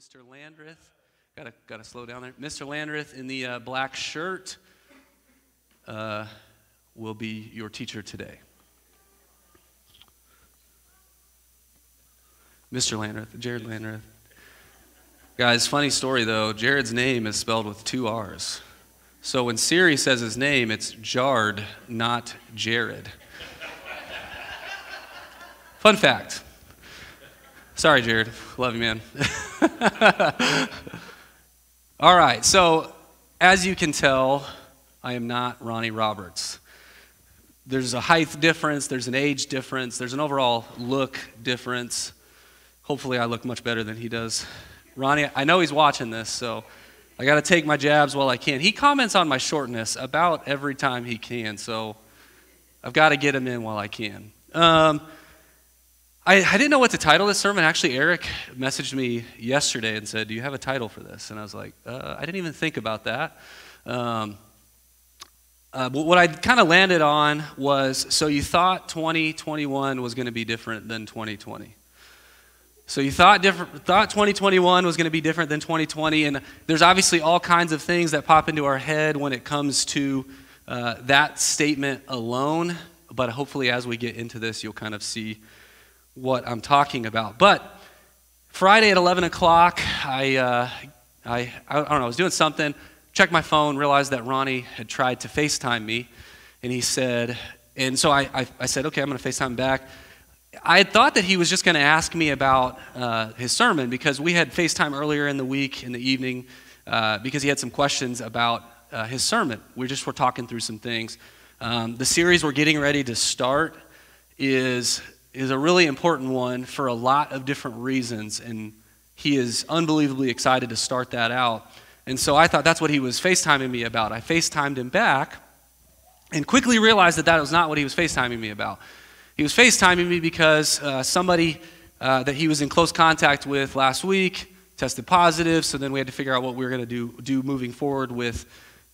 Mr. Landreth. Gotta, gotta slow down there. Mr. Landreth in the uh, black shirt uh, will be your teacher today. Mr. Landreth, Jared Landreth. Guys, funny story though. Jared's name is spelled with two R's. So when Siri says his name, it's Jard, not Jared. Fun fact. Sorry, Jared. Love you, man. All right, so as you can tell, I am not Ronnie Roberts. There's a height difference, there's an age difference, there's an overall look difference. Hopefully, I look much better than he does. Ronnie, I know he's watching this, so I got to take my jabs while I can. He comments on my shortness about every time he can, so I've got to get him in while I can. Um, I, I didn't know what to title this sermon. Actually, Eric messaged me yesterday and said, Do you have a title for this? And I was like, uh, I didn't even think about that. Um, uh, but what I kind of landed on was so you thought 2021 was going to be different than 2020. So you thought different, thought 2021 was going to be different than 2020, and there's obviously all kinds of things that pop into our head when it comes to uh, that statement alone. But hopefully, as we get into this, you'll kind of see what I'm talking about. But Friday at 11 o'clock, I, uh, I, I don't know, I was doing something, checked my phone, realized that Ronnie had tried to FaceTime me, and he said, and so I, I, I said, okay, I'm going to FaceTime back. I had thought that he was just going to ask me about uh, his sermon because we had FaceTime earlier in the week, in the evening, uh, because he had some questions about uh, his sermon. We just were talking through some things. Um, the series we're getting ready to start is is a really important one for a lot of different reasons, and he is unbelievably excited to start that out. And so I thought that's what he was FaceTiming me about. I FaceTimed him back and quickly realized that that was not what he was FaceTiming me about. He was FaceTiming me because uh, somebody uh, that he was in close contact with last week tested positive, so then we had to figure out what we were going to do, do moving forward with,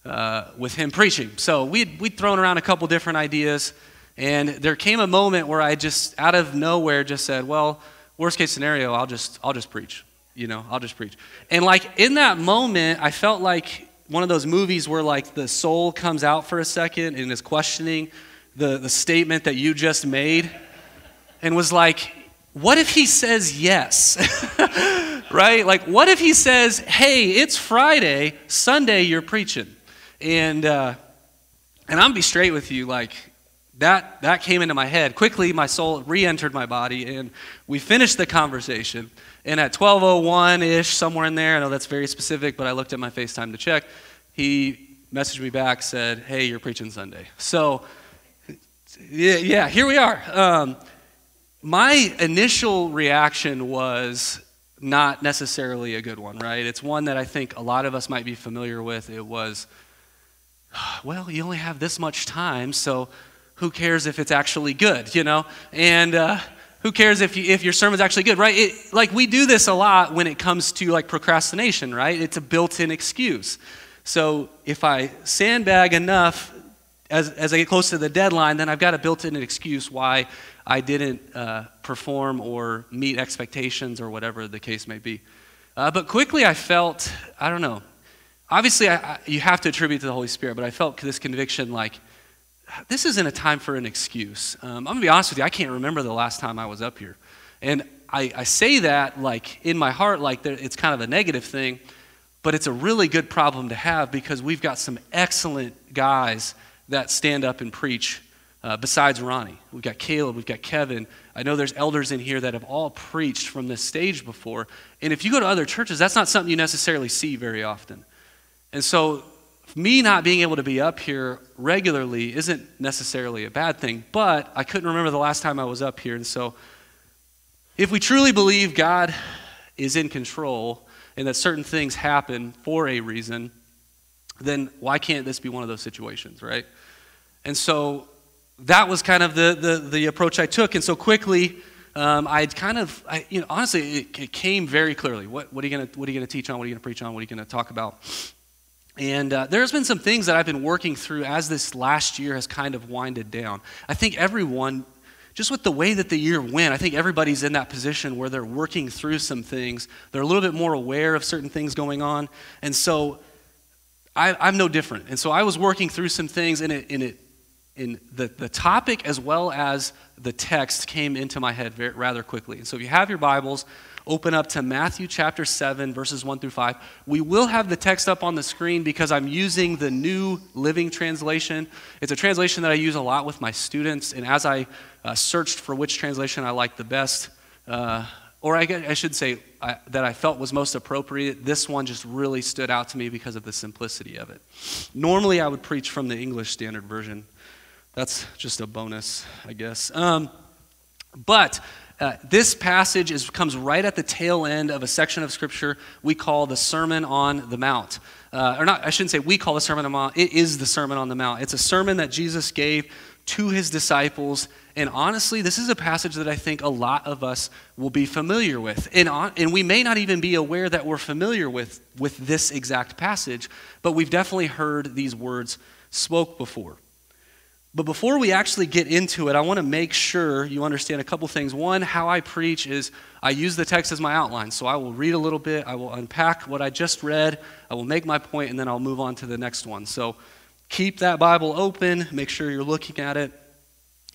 uh, with him preaching. So we'd, we'd thrown around a couple different ideas. And there came a moment where I just, out of nowhere, just said, well, worst case scenario, I'll just, I'll just preach. You know, I'll just preach. And like in that moment, I felt like one of those movies where like the soul comes out for a second and is questioning the, the statement that you just made and was like, what if he says yes? right? Like, what if he says, hey, it's Friday, Sunday you're preaching? And, uh, and I'm be straight with you, like, that, that came into my head. Quickly, my soul re entered my body, and we finished the conversation. And at 1201 ish, somewhere in there, I know that's very specific, but I looked at my FaceTime to check. He messaged me back, said, Hey, you're preaching Sunday. So, yeah, yeah here we are. Um, my initial reaction was not necessarily a good one, right? It's one that I think a lot of us might be familiar with. It was, well, you only have this much time, so who cares if it's actually good, you know? And uh, who cares if, you, if your sermon's actually good, right? It, like, we do this a lot when it comes to, like, procrastination, right? It's a built-in excuse. So if I sandbag enough as, as I get close to the deadline, then I've got a built-in excuse why I didn't uh, perform or meet expectations or whatever the case may be. Uh, but quickly I felt, I don't know, obviously I, I, you have to attribute to the Holy Spirit, but I felt this conviction like, this isn't a time for an excuse. Um, I'm going to be honest with you, I can't remember the last time I was up here. And I, I say that like in my heart, like it's kind of a negative thing, but it's a really good problem to have because we've got some excellent guys that stand up and preach uh, besides Ronnie. We've got Caleb, we've got Kevin. I know there's elders in here that have all preached from this stage before. And if you go to other churches, that's not something you necessarily see very often. And so me not being able to be up here regularly isn't necessarily a bad thing, but I couldn't remember the last time I was up here. And so, if we truly believe God is in control and that certain things happen for a reason, then why can't this be one of those situations, right? And so, that was kind of the, the, the approach I took. And so, quickly, um, I'd kind of, I, you know, honestly, it, it, came very clearly. What, what are you going to teach on? What are you going to preach on? What are you going to talk about? And uh, there's been some things that I've been working through as this last year has kind of winded down. I think everyone just with the way that the year went, I think everybody's in that position where they're working through some things. They're a little bit more aware of certain things going on. And so I, am no different. And so I was working through some things, and it, and it in the, the topic as well as the text came into my head very, rather quickly. And so if you have your Bibles, open up to Matthew chapter 7, verses 1 through 5. We will have the text up on the screen because I'm using the New Living Translation. It's a translation that I use a lot with my students, and as I uh, searched for which translation I liked the best, uh, or I, I, should say I, that I felt was most appropriate, this one just really stood out to me because of the simplicity of it. Normally, I would preach from the English Standard Version. That's just a bonus, I guess. Um, but uh, this passage is, comes right at the tail end of a section of Scripture we call the Sermon on the Mount. Uh, or not, I shouldn't say we call the Sermon on the Mount, it is the Sermon on the Mount. It's a sermon that Jesus gave to his disciples. And honestly, this is a passage that I think a lot of us will be familiar with. And, and we may not even be aware that we're familiar with, with this exact passage, but we've definitely heard these words spoke before. But before we actually get into it, I want to make sure you understand a couple things. One, how I preach is I use the text as my outline. So I will read a little bit, I will unpack what I just read, I will make my point, and then I'll move on to the next one. So keep that Bible open, make sure you're looking at it,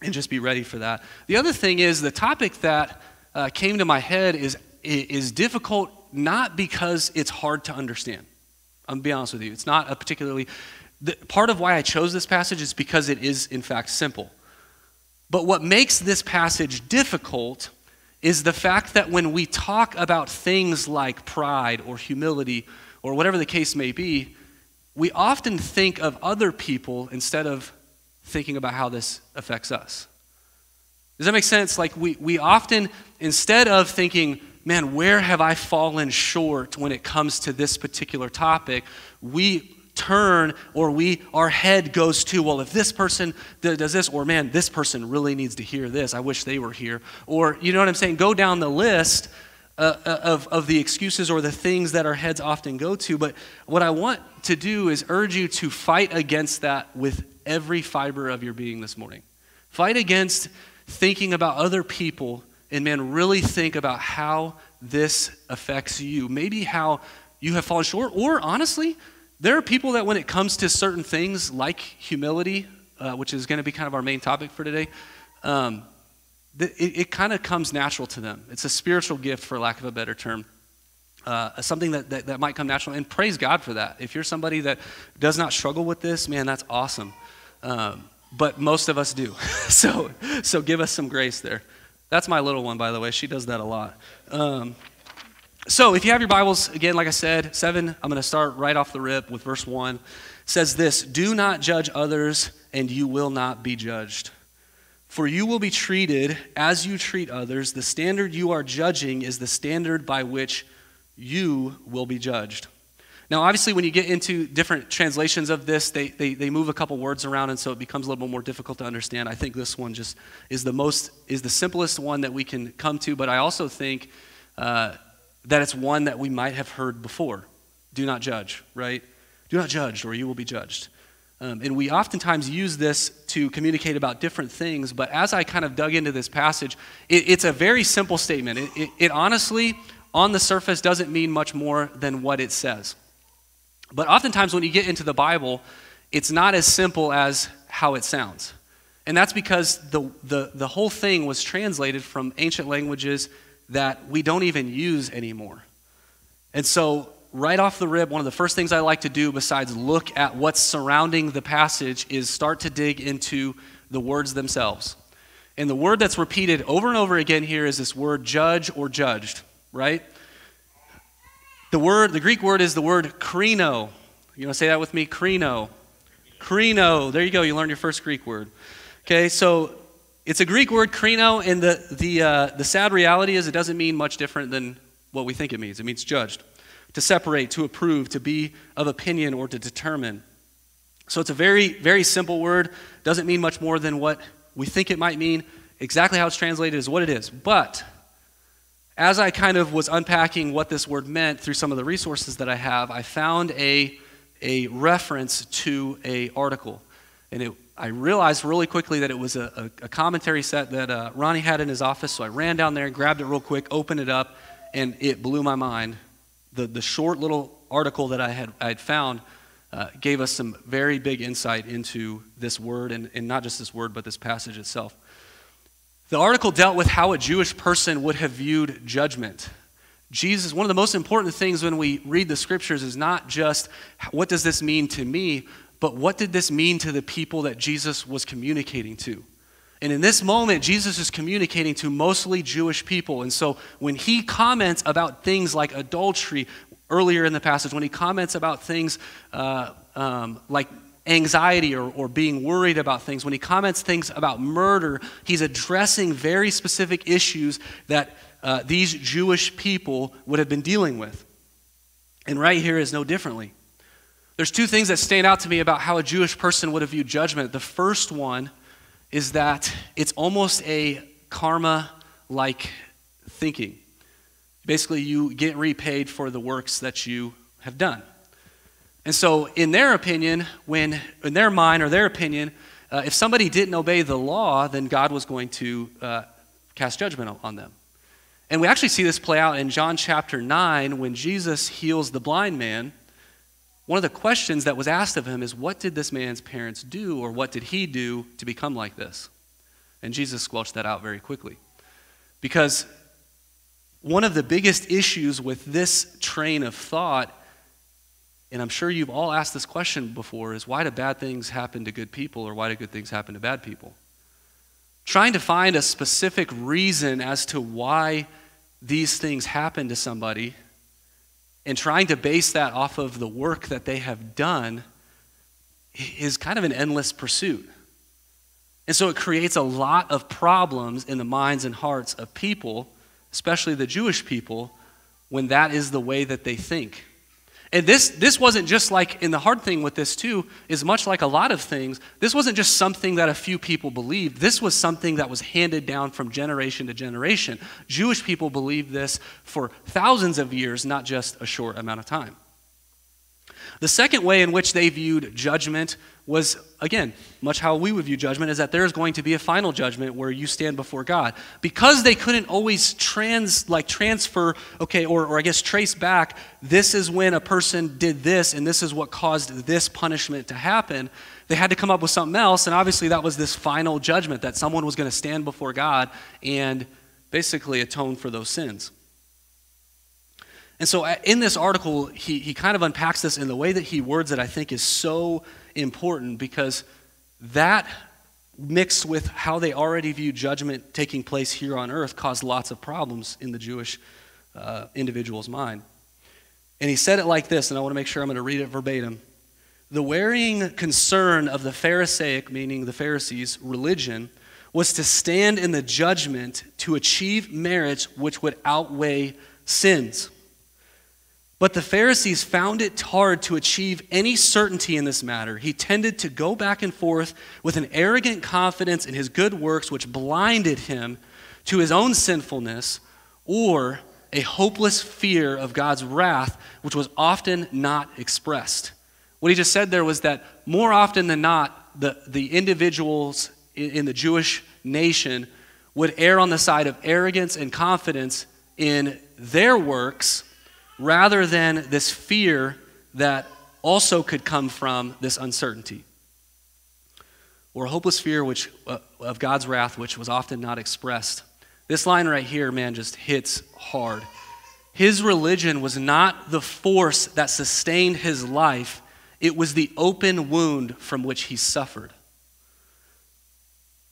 and just be ready for that. The other thing is the topic that uh, came to my head is, is difficult not because it's hard to understand. I'm to be honest with you. It's not a particularly the, part of why I chose this passage is because it is, in fact, simple. But what makes this passage difficult is the fact that when we talk about things like pride or humility or whatever the case may be, we often think of other people instead of thinking about how this affects us. Does that make sense? Like, we, we often, instead of thinking, man, where have I fallen short when it comes to this particular topic, we turn or we our head goes to well if this person does this or man this person really needs to hear this. I wish they were here. Or you know what i'm saying? Go down the list uh, uh, of, of the excuses or the things that our heads often go to. But what i want to do is urge you to fight against that with every fiber of your being this morning. Fight against thinking about other people and man really think about how this affects you. Maybe how you have fallen short or honestly there are people that, when it comes to certain things like humility, uh, which is going to be kind of our main topic for today, um, it, it kind of comes natural to them. It's a spiritual gift, for lack of a better term. Uh, something that, that, that, might come natural, and praise God for that. If you're somebody that does not struggle with this, man, that's awesome. Um, but most of us do. so, so give us some grace there. That's my little one, by the way. She does that a lot. Um, so, if you have your Bibles, again, like I said, 7, I'm going to start right off the rip with verse 1. It says this Do not judge others, and you will not be judged. For you will be treated as you treat others. The standard you are judging is the standard by which you will be judged. Now, obviously, when you get into different translations of this, they, they, they move a couple words around, and so it becomes a little bit more difficult to understand. I think this one just is the most, is the simplest one that we can come to, but I also think. Uh, that it's one that we might have heard before. Do not judge, right? Do not judge, or you will be judged. Um, and we oftentimes use this to communicate about different things, but as I kind of dug into this passage, it, it's a very simple statement. It, it, it honestly, on the surface, doesn't mean much more than what it says. But oftentimes, when you get into the Bible, it's not as simple as how it sounds. And that's because the, the, the whole thing was translated from ancient languages that we don't even use anymore. And so, right off the rib, one of the first things I like to do, besides look at what's surrounding the passage, is start to dig into the words themselves. And the word that's repeated over and over again here is this word judge or judged, right? The word, the Greek word is the word krino. You want to say that with me? Krino. Krino. There you go. You learned your first Greek word. Okay, so it's a Greek word, krino, and the, the, uh, the sad reality is it doesn't mean much different than what we think it means. It means judged, to separate, to approve, to be of opinion, or to determine. So it's a very, very simple word. Doesn't mean much more than what we think it might mean. Exactly how it's translated is what it is. But as I kind of was unpacking what this word meant through some of the resources that I have, I found a, a reference to a article. And it, I realized really quickly that it was a, a, a commentary set that uh, Ronnie had in his office, so I ran down there grabbed it real quick, opened it up, and it blew my mind. The, the short little article that I had, I had found uh, gave us some very big insight into this word, and, and not just this word, but this passage itself. The article dealt with how a Jewish person would have viewed judgment. Jesus, one of the most important things when we read the scriptures is not just what does this mean to me, but what did this mean to the people that Jesus was communicating to? And in this moment, Jesus is communicating to mostly Jewish people. And so when he comments about things like adultery earlier in the passage, when he comments about things uh, um, like anxiety or, or being worried about things, when he comments things about murder, he's addressing very specific issues that uh, these Jewish people would have been dealing with. And right here is no differently. There's two things that stand out to me about how a Jewish person would have viewed judgment. The first one is that it's almost a karma like thinking. Basically, you get repaid for the works that you have done. And so, in their opinion, when, in their mind or their opinion, uh, if somebody didn't obey the law, then God was going to uh, cast judgment on them. And we actually see this play out in John chapter 9 when Jesus heals the blind man. One of the questions that was asked of him is, What did this man's parents do, or what did he do to become like this? And Jesus squelched that out very quickly. Because one of the biggest issues with this train of thought and I'm sure you've all asked this question before is why do bad things happen to good people or why do good things happen to bad people? Trying to find a specific reason as to why these things happen to somebody and trying to base that off of the work that they have done is kind of an endless pursuit. And so it creates a lot of problems in the minds and hearts of people, especially the Jewish people, when that is the way that they think. And this, this wasn't just like, and the hard thing with this too is much like a lot of things, this wasn't just something that a few people believed. This was something that was handed down from generation to generation. Jewish people believed this for thousands of years, not just a short amount of time. The second way in which they viewed judgment was, again, much how we would view judgment, is that there's going to be a final judgment where you stand before God. Because they couldn't always trans, like transfer, okay, or, or I guess trace back, this is when a person did this and this is what caused this punishment to happen, they had to come up with something else. And obviously, that was this final judgment that someone was going to stand before God and basically atone for those sins. And so uh, in this article, he, he kind of unpacks this in the way that he words it, I think is so important because that mixed with how they already view judgment taking place here on earth caused lots of problems in the Jewish uh, individual's mind. And he said it like this, and I want to make sure I'm going to read it verbatim. The wearing concern of the Pharisaic, meaning the Pharisees' religion, was to stand in the judgment to achieve merits which would outweigh sins. But the Pharisees found it hard to achieve any certainty in this matter. He tended to go back and forth with an arrogant confidence in his good works, which blinded him to his own sinfulness, or a hopeless fear of God's wrath, which was often not expressed. What he just said there was that more often than not, the, the individuals in, in the Jewish nation would err on the side of arrogance and confidence in their works rather than this fear that also could come from this uncertainty. Or a hopeless fear which, uh, of God's wrath, which was often not expressed. This line right here, man, just hits hard. His religion was not the force that sustained his life, it was the open wound from which he suffered.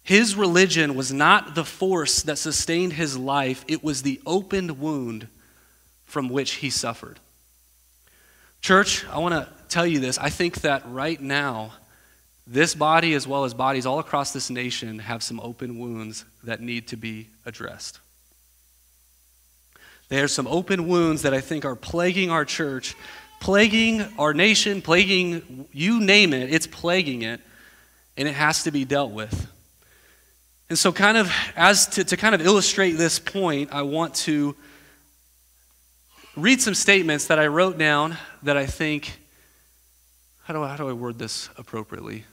His religion was not the force that sustained his life, it was the opened wound from which he suffered. Church, I want to tell you this. I think that right now, this body, as well as bodies all across this nation, have some open wounds that need to be addressed. There's some open wounds that I think are plaguing our church, plaguing our nation, plaguing you name it, it's plaguing it, and it has to be dealt with. And so, kind of, as to, to kind of illustrate this point, I want to read some statements that I wrote down that I think, how do I, how do I word this appropriately?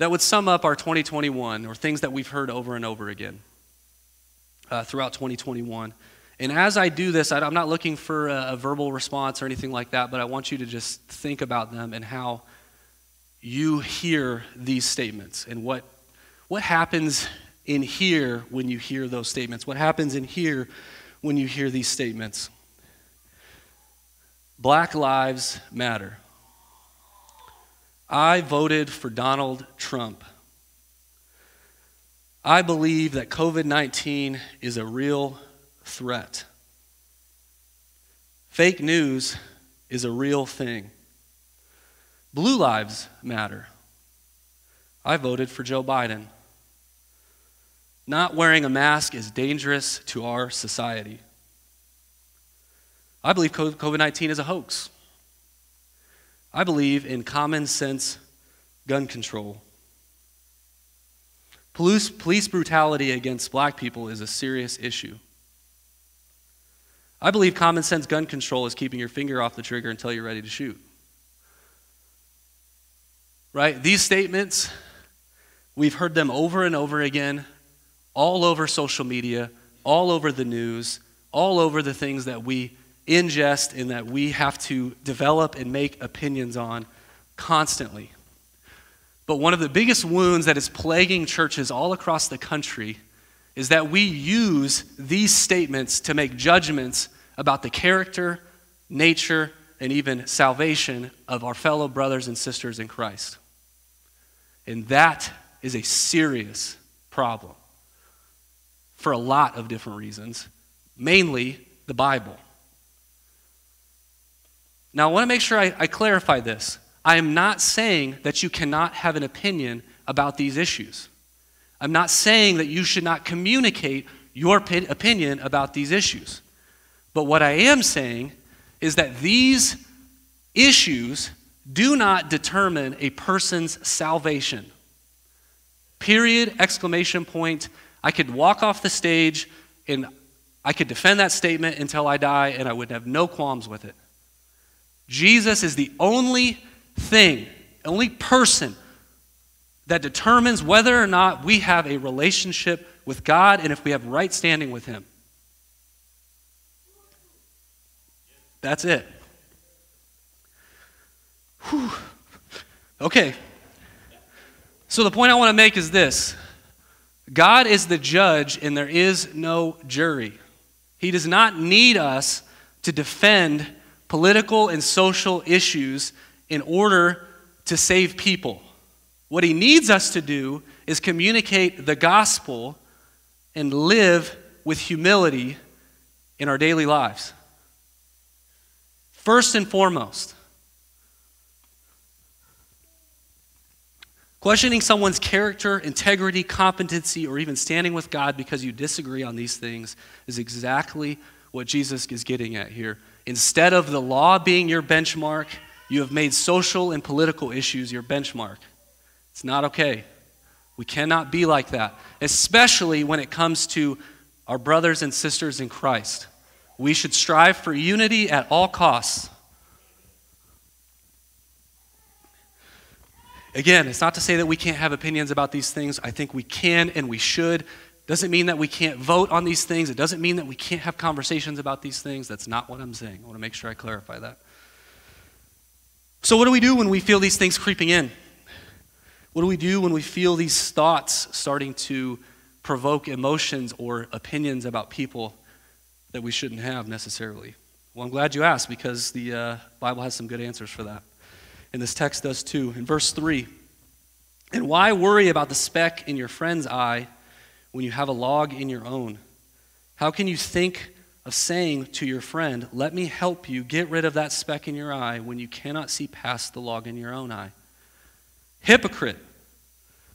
that would sum up our 2021 or things that we've heard over and over again uh, throughout 2021. And as I do this, I'm not looking for a, a verbal response or anything like that, but I want you to just think about them and how you hear these statements and what, what happens in here when you hear those statements. What happens in here when you hear these statements? Black Lives Matter. I voted for Donald Trump. I believe that COVID 19 is a real threat. Fake news is a real thing. Blue lives matter. I voted for Joe Biden. Not wearing a mask is dangerous to our society. I believe COVID 19 is a hoax. I believe in common sense gun control. Police, police brutality against black people is a serious issue. I believe common sense gun control is keeping your finger off the trigger until you're ready to shoot. Right? These statements, we've heard them over and over again, all over social media, all over the news, all over the things that we ingest and that we have to develop and make opinions on constantly. But one of the biggest wounds that is plaguing churches all across the country is that we use these statements to make judgments about the character, nature, and even salvation of our fellow brothers and sisters in Christ. And that is a serious problem for a lot of different reasons, mainly the Bible. Now, I want to make sure I, I clarify this. I am not saying that you cannot have an opinion about these issues. I'm not saying that you should not communicate your opinion about these issues. But what I am saying is that these issues do not determine a person's salvation. Period, exclamation point. I could walk off the stage and I could defend that statement until I die and I would have no qualms with it. Jesus is the only thing, only person that determines whether or not we have a relationship with God and if we have right standing with Him. That's it. Whew. Okay. So the point I want to make is this God is the judge, and there is no jury. He does not need us to defend political and social issues in order to save people. What he needs us to do is communicate the gospel and live with humility in our daily lives. First and foremost, questioning someone's character, integrity, competency, or even standing with God because you disagree on these things is exactly what Jesus is getting at here. Instead of the law being your benchmark, you have made social and political issues your benchmark. It's not okay. We cannot be like that, especially when it comes to our brothers and sisters in Christ. We should strive for unity at all costs. Again, it's not to say that we can't have opinions about these things. I think we can and we should. Doesn't mean that we can't vote on these things. It doesn't mean that we can't have conversations about these things. That's not what I'm saying. I want to make sure I clarify that. So, what do we do when we feel these things creeping in? What do we do when we feel these thoughts starting to provoke emotions or opinions about people that we shouldn't have necessarily? Well, I'm glad you asked because the uh, Bible has some good answers for that. And this text does too. In verse 3, and why worry about the speck in your friend's eye? When you have a log in your own? How can you think of saying to your friend, Let me help you get rid of that speck in your eye when you cannot see past the log in your own eye? Hypocrite.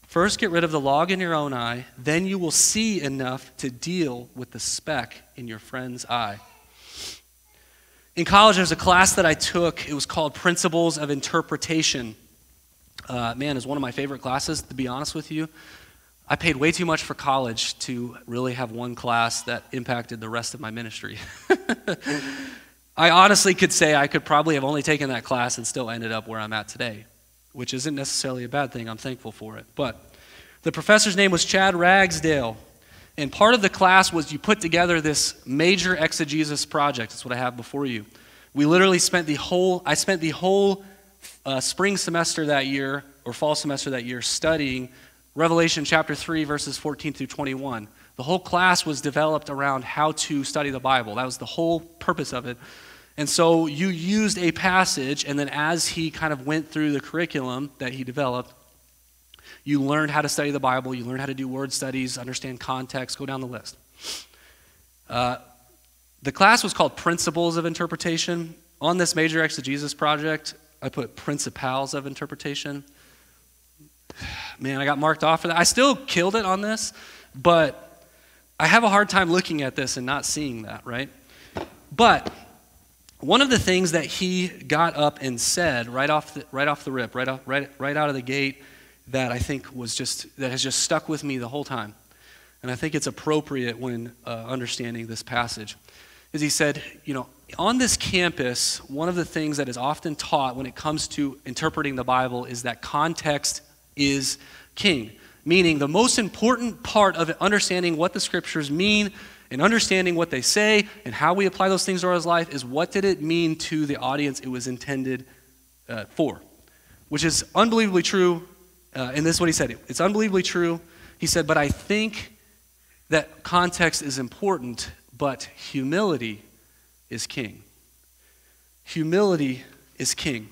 First, get rid of the log in your own eye, then you will see enough to deal with the speck in your friend's eye. In college, there was a class that I took. It was called Principles of Interpretation. Uh, man, is one of my favorite classes, to be honest with you. I paid way too much for college to really have one class that impacted the rest of my ministry. I honestly could say I could probably have only taken that class and still ended up where I'm at today. which isn't necessarily a bad thing. I'm thankful for it. But the professor's name was Chad Ragsdale. And part of the class was you put together this major exegesis project. That's what I have before you. We literally spent the whole, I spent the whole uh, spring semester that year, or fall semester that year, studying Revelation chapter 3, verses 14 through 21. The whole class was developed around how to study the Bible. That was the whole purpose of it. And so you used a passage, and then as he kind of went through the curriculum that he developed, you learned how to study the Bible, you learned how to do word studies, understand context, go down the list. Uh, the class was called Principles of Interpretation. On this major exegesis project, I put Principles of Interpretation. Man, I got marked off for that. I still killed it on this, but I have a hard time looking at this and not seeing that, right? But one of the things that he got up and said right off the, right off the rip, right, off, right, right out of the gate, that I think was just, that has just stuck with me the whole time. And I think it's appropriate when uh, understanding this passage. Is he said, you know, on this campus, one of the things that is often taught when it comes to interpreting the Bible is that context is king. Meaning, the most important part of understanding what the scriptures mean and understanding what they say and how we apply those things to our life is what did it mean to the audience it was intended uh, for, which is unbelievably true. Uh, and this is what he said. It's unbelievably true. He said, but I think that context is important, but humility is king. Humility is king.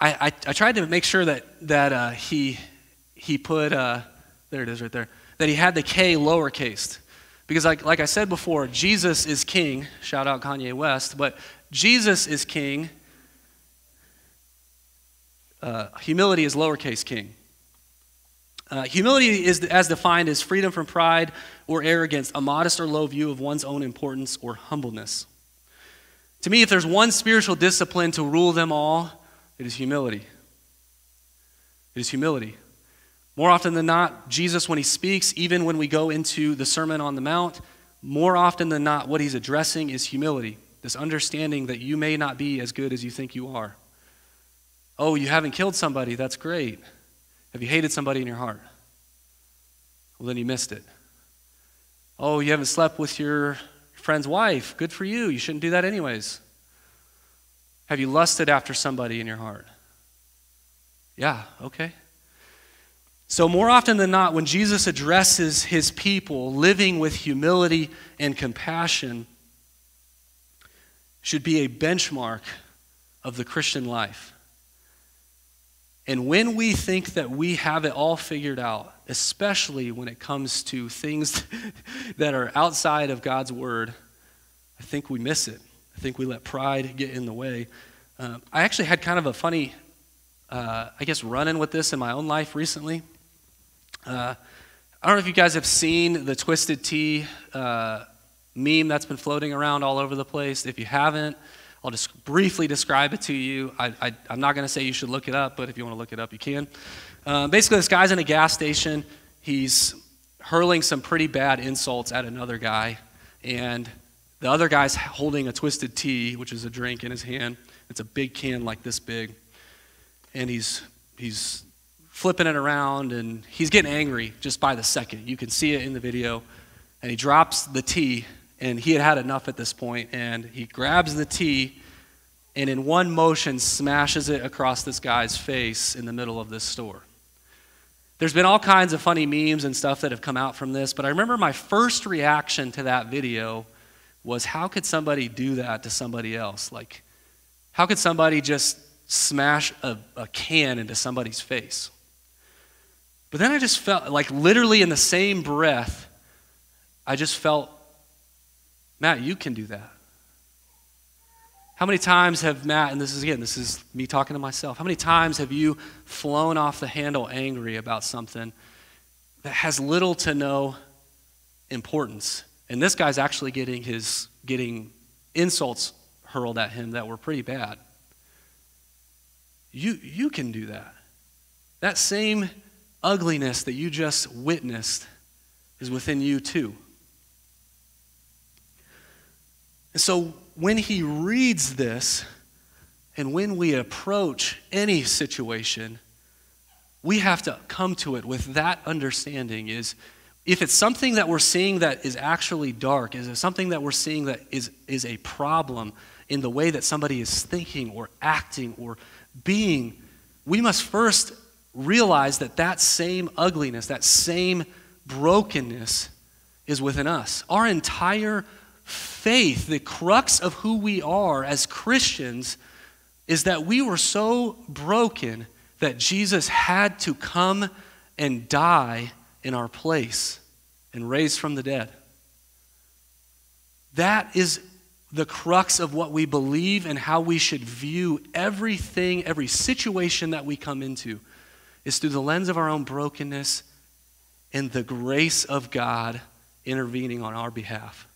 I, I, I tried to make sure that, that uh, he, he put, uh, there it is right there, that he had the K lowercase. Because, like, like I said before, Jesus is king. Shout out Kanye West. But Jesus is king. Uh, humility is lowercase king. Uh, humility is, as defined as freedom from pride or arrogance, a modest or low view of one's own importance or humbleness. To me, if there's one spiritual discipline to rule them all, it is humility. It is humility. More often than not, Jesus, when he speaks, even when we go into the Sermon on the Mount, more often than not, what he's addressing is humility, this understanding that you may not be as good as you think you are. Oh, you haven't killed somebody, that's great. Have you hated somebody in your heart? Well, then you missed it. Oh, you haven't slept with your friend's wife, good for you. You shouldn't do that anyways. Have you lusted after somebody in your heart? Yeah, okay. So, more often than not, when Jesus addresses his people, living with humility and compassion should be a benchmark of the Christian life. And when we think that we have it all figured out, especially when it comes to things that are outside of God's word, I think we miss it. I think we let pride get in the way. Uh, I actually had kind of a funny, uh, I guess, run in with this in my own life recently. Uh, I don't know if you guys have seen the Twisted Tea uh, meme that's been floating around all over the place. If you haven't, I'll just briefly describe it to you. I, am not going to say you should look it up, but if you want to look it up, you can. Uh, basically, this guy's in a gas station. He's hurling some pretty bad insults at another guy, and the other guy's holding a Twisted Tea, which is a drink, in his hand. It's a big can like this big, and he's he's flipping it around, and he's getting angry just by the second. You can see it in the video. And he drops the tea, and he had had enough at this point, and he grabs the tea and in one motion smashes it across this guy's face in the middle of this store. There's been all kinds of funny memes and stuff that have come out from this, but I remember my first reaction to that video was how could somebody do that to somebody else? Like, how could somebody just smash a, a can into somebody's face? But then I just felt like literally in the same breath, I just felt, Matt, you can do that. How many times have Matt, and this is again, this is me talking to myself, how many times have you flown off the handle angry about something that has little to no importance? And this guy's actually getting his getting insults hurled at him that were pretty bad. You you can do that. That same ugliness that you just witnessed is within you too. And so when he reads this, And when we approach any situation, we have to come to it with that understanding is if it's something that we're seeing that is actually dark, is it something that we're seeing that is, is a problem in the way that somebody is thinking or acting or being, we must first realize that that same ugliness, that same brokenness is within us. Our entire faith, the crux of who we are as Christians, is that we were so broken that Jesus had to come and die in our place and raised from the dead. That is the crux of what we believe and how we should view everything, every situation that we come into, is through the lens of our own brokenness and the grace of God intervening on our behalf.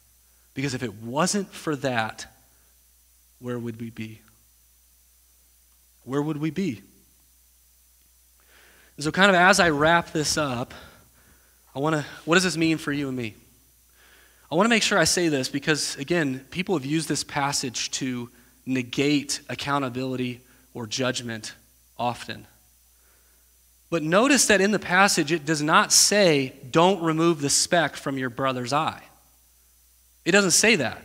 Because if it wasn't for that, where would we be? Where would we be? And so, kind of as I wrap this up, I want to, what does this mean for you and me? I want to make sure I say this because, again, people have used this passage to negate accountability or judgment often. But notice that in the passage, it does not say, don't remove the speck from your brother's eye. It doesn't say that.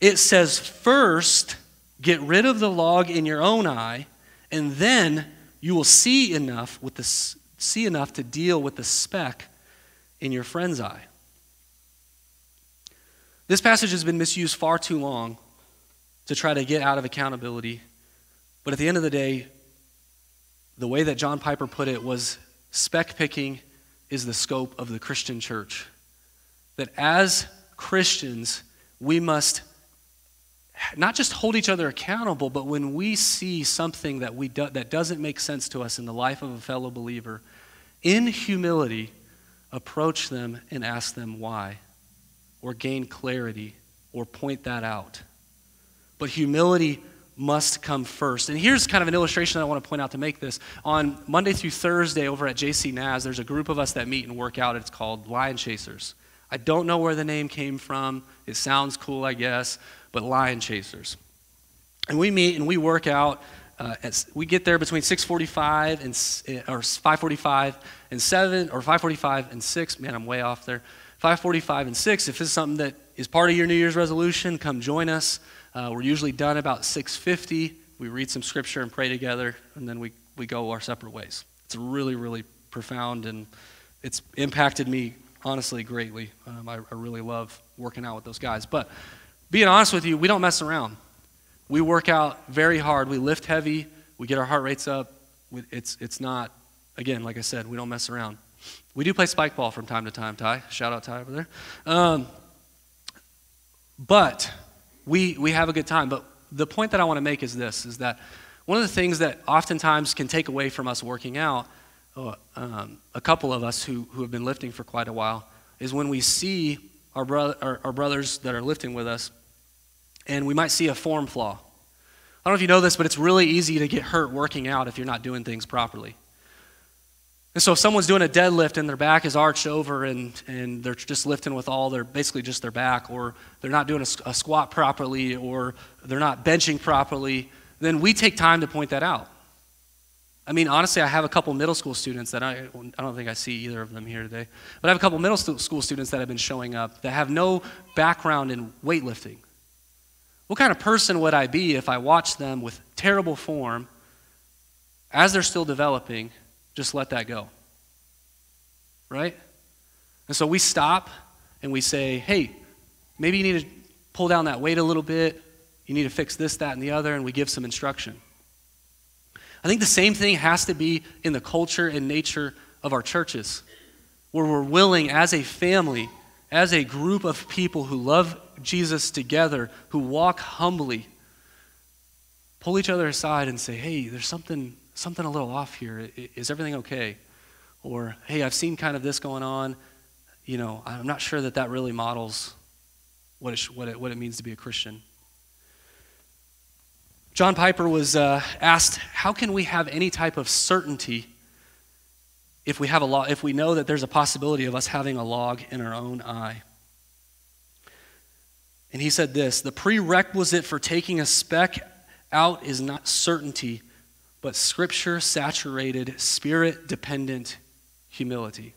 It says, first, get rid of the log in your own eye, and then you will see enough with the see enough to deal with the speck in your friend's eye. This passage has been misused far too long to try to get out of accountability. But at the end of the day, the way that John Piper put it was speck picking is the scope of the Christian church. That as Christians, we must not just hold each other accountable, but when we see something that, we do, that doesn't make sense to us in the life of a fellow believer, in humility, approach them and ask them why, or gain clarity, or point that out. But humility must come first. And here's kind of an illustration I want to point out to make this. On Monday through Thursday over at JC Naz, there's a group of us that meet and work out. It's called Lion Chasers. I don't know where the name came from. It sounds cool, I guess but lion chasers. And we meet and we work out. Uh, we get there between 6:45 and eh, or 5:45 and 7 or 5:45 and 6. Man, I'm way off there. 5:45 and 6. If this is something that is part of your New Year's resolution, come join us. Uh, we're usually done about 6:50. We read some scripture and pray together, and then we we go our separate ways. It's really really profound and it's impacted me honestly greatly. Um, I, I really love working out with those guys, but being honest with you, we don't mess around. We work out very hard. We lift heavy. We get our heart rates up. It's, it's not, again, like I said, we don't mess around. We do play spike ball from time to time, Ty. Shout out Ty over there. Um, but we, we have a good time. But the point that I want to make is this, is that one of the things that oftentimes can take away from us working out, uh, um, a couple of us who, who have been lifting for quite a while, is when we see our, bro- our, our brothers that are lifting with us and we might see a form flaw. I don't know if you know this, but it's really easy to get hurt working out if you're not doing things properly. And so if someone's doing a deadlift and their back is arched over and, and they're just lifting with all their, basically just their back, or they're not doing a, a squat properly, or they're not benching properly, then we take time to point that out. I mean, honestly, I have a couple middle school students that I, I don't think I see either of them here today, but I have a couple middle school students that have been showing up that have no background in weightlifting. What kind of person would I be if I watched them with terrible form as they're still developing, just let that go? Right? And so we stop and we say, hey, maybe you need to pull down that weight a little bit. You need to fix this, that, and the other, and we give some instruction. I think the same thing has to be in the culture and nature of our churches, where we're willing as a family, as a group of people who love Jesus together, who walk humbly, pull each other aside and say, hey, there's something, something a little off here. Is everything okay? Or, hey, I've seen kind of this going on. You know, I'm not sure that that really models what it, what it, what it means to be a Christian. John Piper was uh, asked, How can we have any type of certainty if we, have a law, if we know that there's a possibility of us having a log in our own eye? And he said this The prerequisite for taking a speck out is not certainty, but scripture saturated, spirit dependent humility.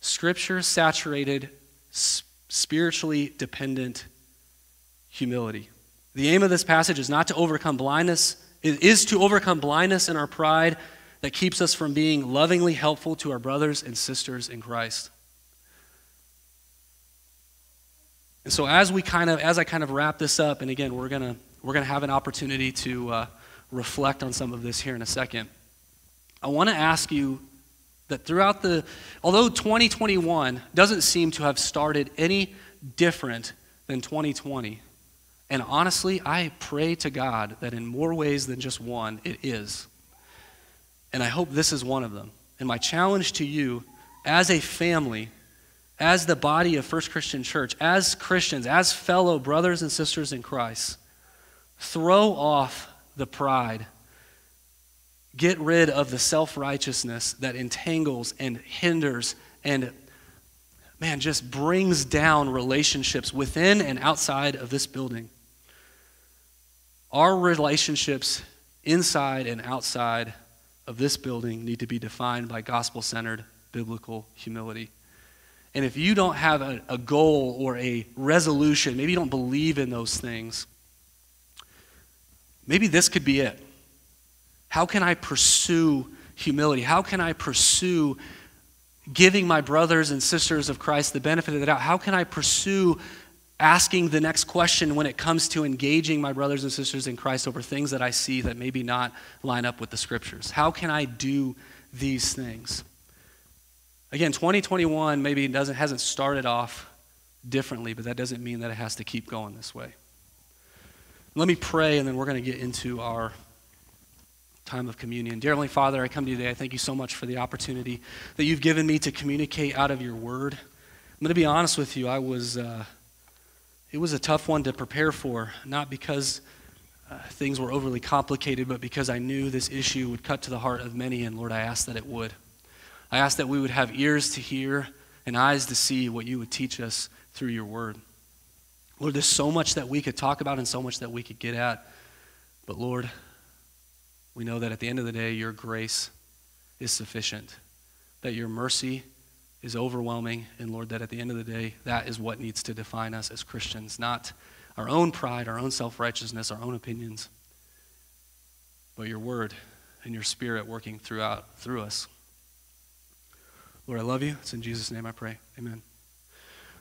Scripture saturated, spiritually dependent humility. The aim of this passage is not to overcome blindness, it is to overcome blindness in our pride that keeps us from being lovingly helpful to our brothers and sisters in Christ. And so as we kind of as I kind of wrap this up, and again, we're gonna we're gonna have an opportunity to uh, reflect on some of this here in a second. I want to ask you that throughout the although 2021 doesn't seem to have started any different than 2020, and honestly, I pray to God that in more ways than just one, it is. And I hope this is one of them. And my challenge to you as a family as the body of First Christian Church, as Christians, as fellow brothers and sisters in Christ, throw off the pride. Get rid of the self righteousness that entangles and hinders and, man, just brings down relationships within and outside of this building. Our relationships inside and outside of this building need to be defined by gospel centered biblical humility. And if you don't have a, a goal or a resolution, maybe you don't believe in those things, maybe this could be it. How can I pursue humility? How can I pursue giving my brothers and sisters of Christ the benefit of the doubt? How can I pursue asking the next question when it comes to engaging my brothers and sisters in Christ over things that I see that maybe not line up with the scriptures? How can I do these things? Again, 2021 maybe doesn't, hasn't started off differently, but that doesn't mean that it has to keep going this way. Let me pray, and then we're going to get into our time of communion. Dear Heavenly Father, I come to you today. I thank you so much for the opportunity that you've given me to communicate out of your word. I'm going to be honest with you. I was, uh, it was a tough one to prepare for, not because uh, things were overly complicated, but because I knew this issue would cut to the heart of many, and Lord, I asked that it would. I ask that we would have ears to hear and eyes to see what you would teach us through your word. Lord, there's so much that we could talk about and so much that we could get at. But Lord, we know that at the end of the day, your grace is sufficient, that your mercy is overwhelming. And Lord, that at the end of the day, that is what needs to define us as Christians, not our own pride, our own self righteousness, our own opinions, but your word and your spirit working throughout through us. Lord, I love you. It's in Jesus' name I pray. Amen.